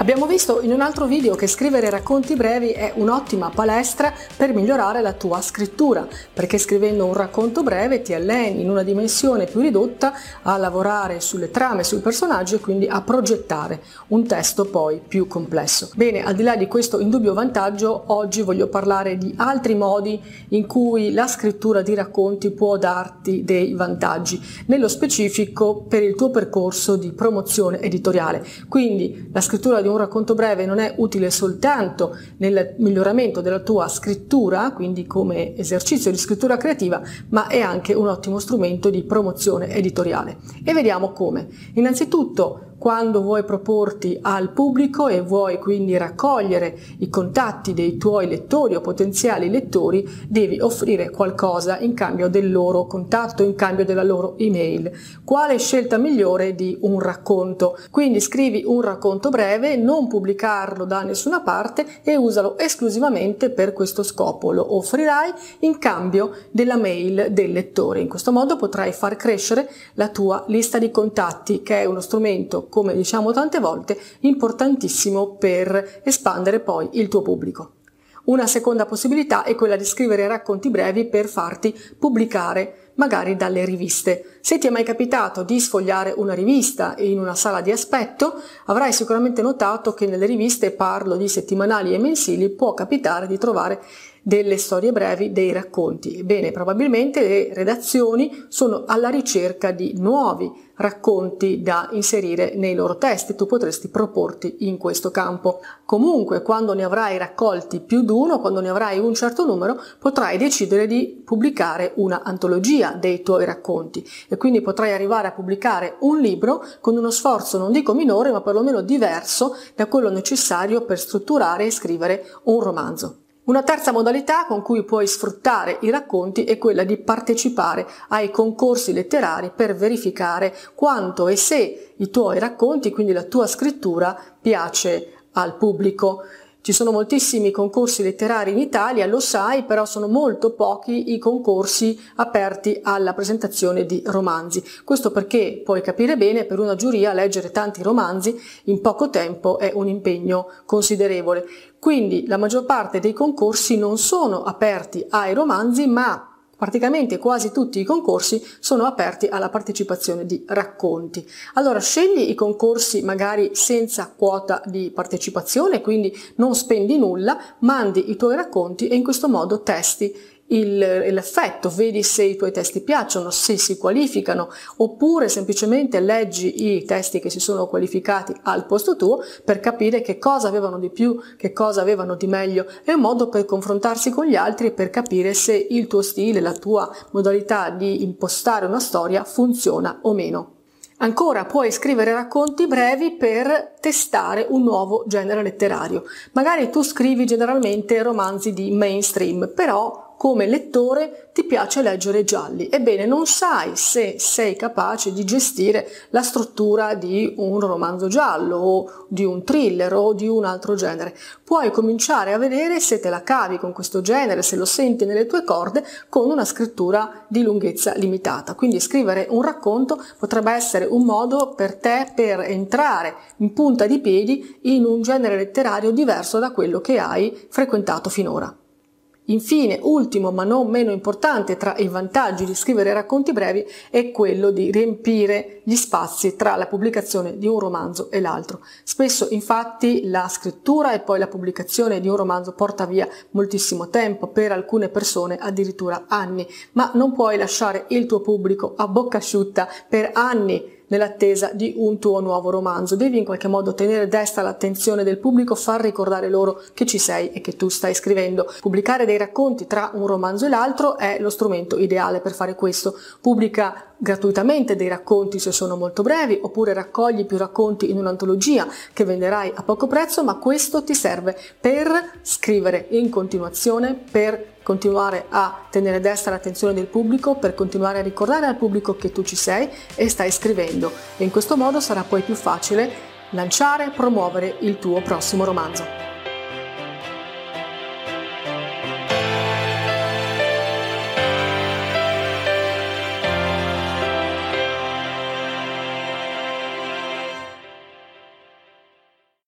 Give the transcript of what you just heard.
Abbiamo visto in un altro video che scrivere racconti brevi è un'ottima palestra per migliorare la tua scrittura, perché scrivendo un racconto breve ti alleni in una dimensione più ridotta a lavorare sulle trame, sui personaggi e quindi a progettare un testo poi più complesso. Bene, al di là di questo indubbio vantaggio, oggi voglio parlare di altri modi in cui la scrittura di racconti può darti dei vantaggi, nello specifico per il tuo percorso di promozione editoriale. Quindi la scrittura di un racconto breve non è utile soltanto nel miglioramento della tua scrittura, quindi come esercizio di scrittura creativa, ma è anche un ottimo strumento di promozione editoriale. E vediamo come. Innanzitutto quando vuoi proporti al pubblico e vuoi quindi raccogliere i contatti dei tuoi lettori o potenziali lettori, devi offrire qualcosa in cambio del loro contatto, in cambio della loro email. Quale scelta migliore di un racconto? Quindi scrivi un racconto breve, non pubblicarlo da nessuna parte e usalo esclusivamente per questo scopo. Lo offrirai in cambio della mail del lettore. In questo modo potrai far crescere la tua lista di contatti, che è uno strumento come diciamo tante volte, importantissimo per espandere poi il tuo pubblico. Una seconda possibilità è quella di scrivere racconti brevi per farti pubblicare magari dalle riviste. Se ti è mai capitato di sfogliare una rivista in una sala di aspetto, avrai sicuramente notato che nelle riviste, parlo di settimanali e mensili, può capitare di trovare delle storie brevi, dei racconti. Ebbene, probabilmente le redazioni sono alla ricerca di nuovi racconti da inserire nei loro testi, tu potresti proporti in questo campo. Comunque, quando ne avrai raccolti più di uno, quando ne avrai un certo numero, potrai decidere di pubblicare una antologia dei tuoi racconti e quindi potrai arrivare a pubblicare un libro con uno sforzo non dico minore, ma perlomeno diverso da quello necessario per strutturare e scrivere un romanzo. Una terza modalità con cui puoi sfruttare i racconti è quella di partecipare ai concorsi letterari per verificare quanto e se i tuoi racconti, quindi la tua scrittura, piace al pubblico. Ci sono moltissimi concorsi letterari in Italia, lo sai, però sono molto pochi i concorsi aperti alla presentazione di romanzi. Questo perché puoi capire bene, per una giuria leggere tanti romanzi in poco tempo è un impegno considerevole. Quindi la maggior parte dei concorsi non sono aperti ai romanzi, ma praticamente quasi tutti i concorsi sono aperti alla partecipazione di racconti. Allora scegli i concorsi magari senza quota di partecipazione, quindi non spendi nulla, mandi i tuoi racconti e in questo modo testi l'effetto, vedi se i tuoi testi piacciono, se si qualificano, oppure semplicemente leggi i testi che si sono qualificati al posto tuo per capire che cosa avevano di più, che cosa avevano di meglio. È un modo per confrontarsi con gli altri e per capire se il tuo stile, la tua modalità di impostare una storia funziona o meno. Ancora puoi scrivere racconti brevi per testare un nuovo genere letterario. Magari tu scrivi generalmente romanzi di mainstream, però come lettore ti piace leggere gialli. Ebbene, non sai se sei capace di gestire la struttura di un romanzo giallo o di un thriller o di un altro genere. Puoi cominciare a vedere se te la cavi con questo genere, se lo senti nelle tue corde, con una scrittura di lunghezza limitata. Quindi scrivere un racconto potrebbe essere un modo per te per entrare in punta di piedi in un genere letterario diverso da quello che hai frequentato finora. Infine, ultimo ma non meno importante tra i vantaggi di scrivere racconti brevi è quello di riempire gli spazi tra la pubblicazione di un romanzo e l'altro. Spesso infatti la scrittura e poi la pubblicazione di un romanzo porta via moltissimo tempo, per alcune persone addirittura anni, ma non puoi lasciare il tuo pubblico a bocca asciutta per anni nell'attesa di un tuo nuovo romanzo. Devi in qualche modo tenere desta l'attenzione del pubblico, far ricordare loro che ci sei e che tu stai scrivendo. Pubblicare dei racconti tra un romanzo e l'altro è lo strumento ideale per fare questo. Pubblica gratuitamente dei racconti se sono molto brevi oppure raccogli più racconti in un'antologia che venderai a poco prezzo, ma questo ti serve per scrivere in continuazione, per continuare a tenere destra l'attenzione del pubblico, per continuare a ricordare al pubblico che tu ci sei e stai scrivendo e in questo modo sarà poi più facile lanciare e promuovere il tuo prossimo romanzo.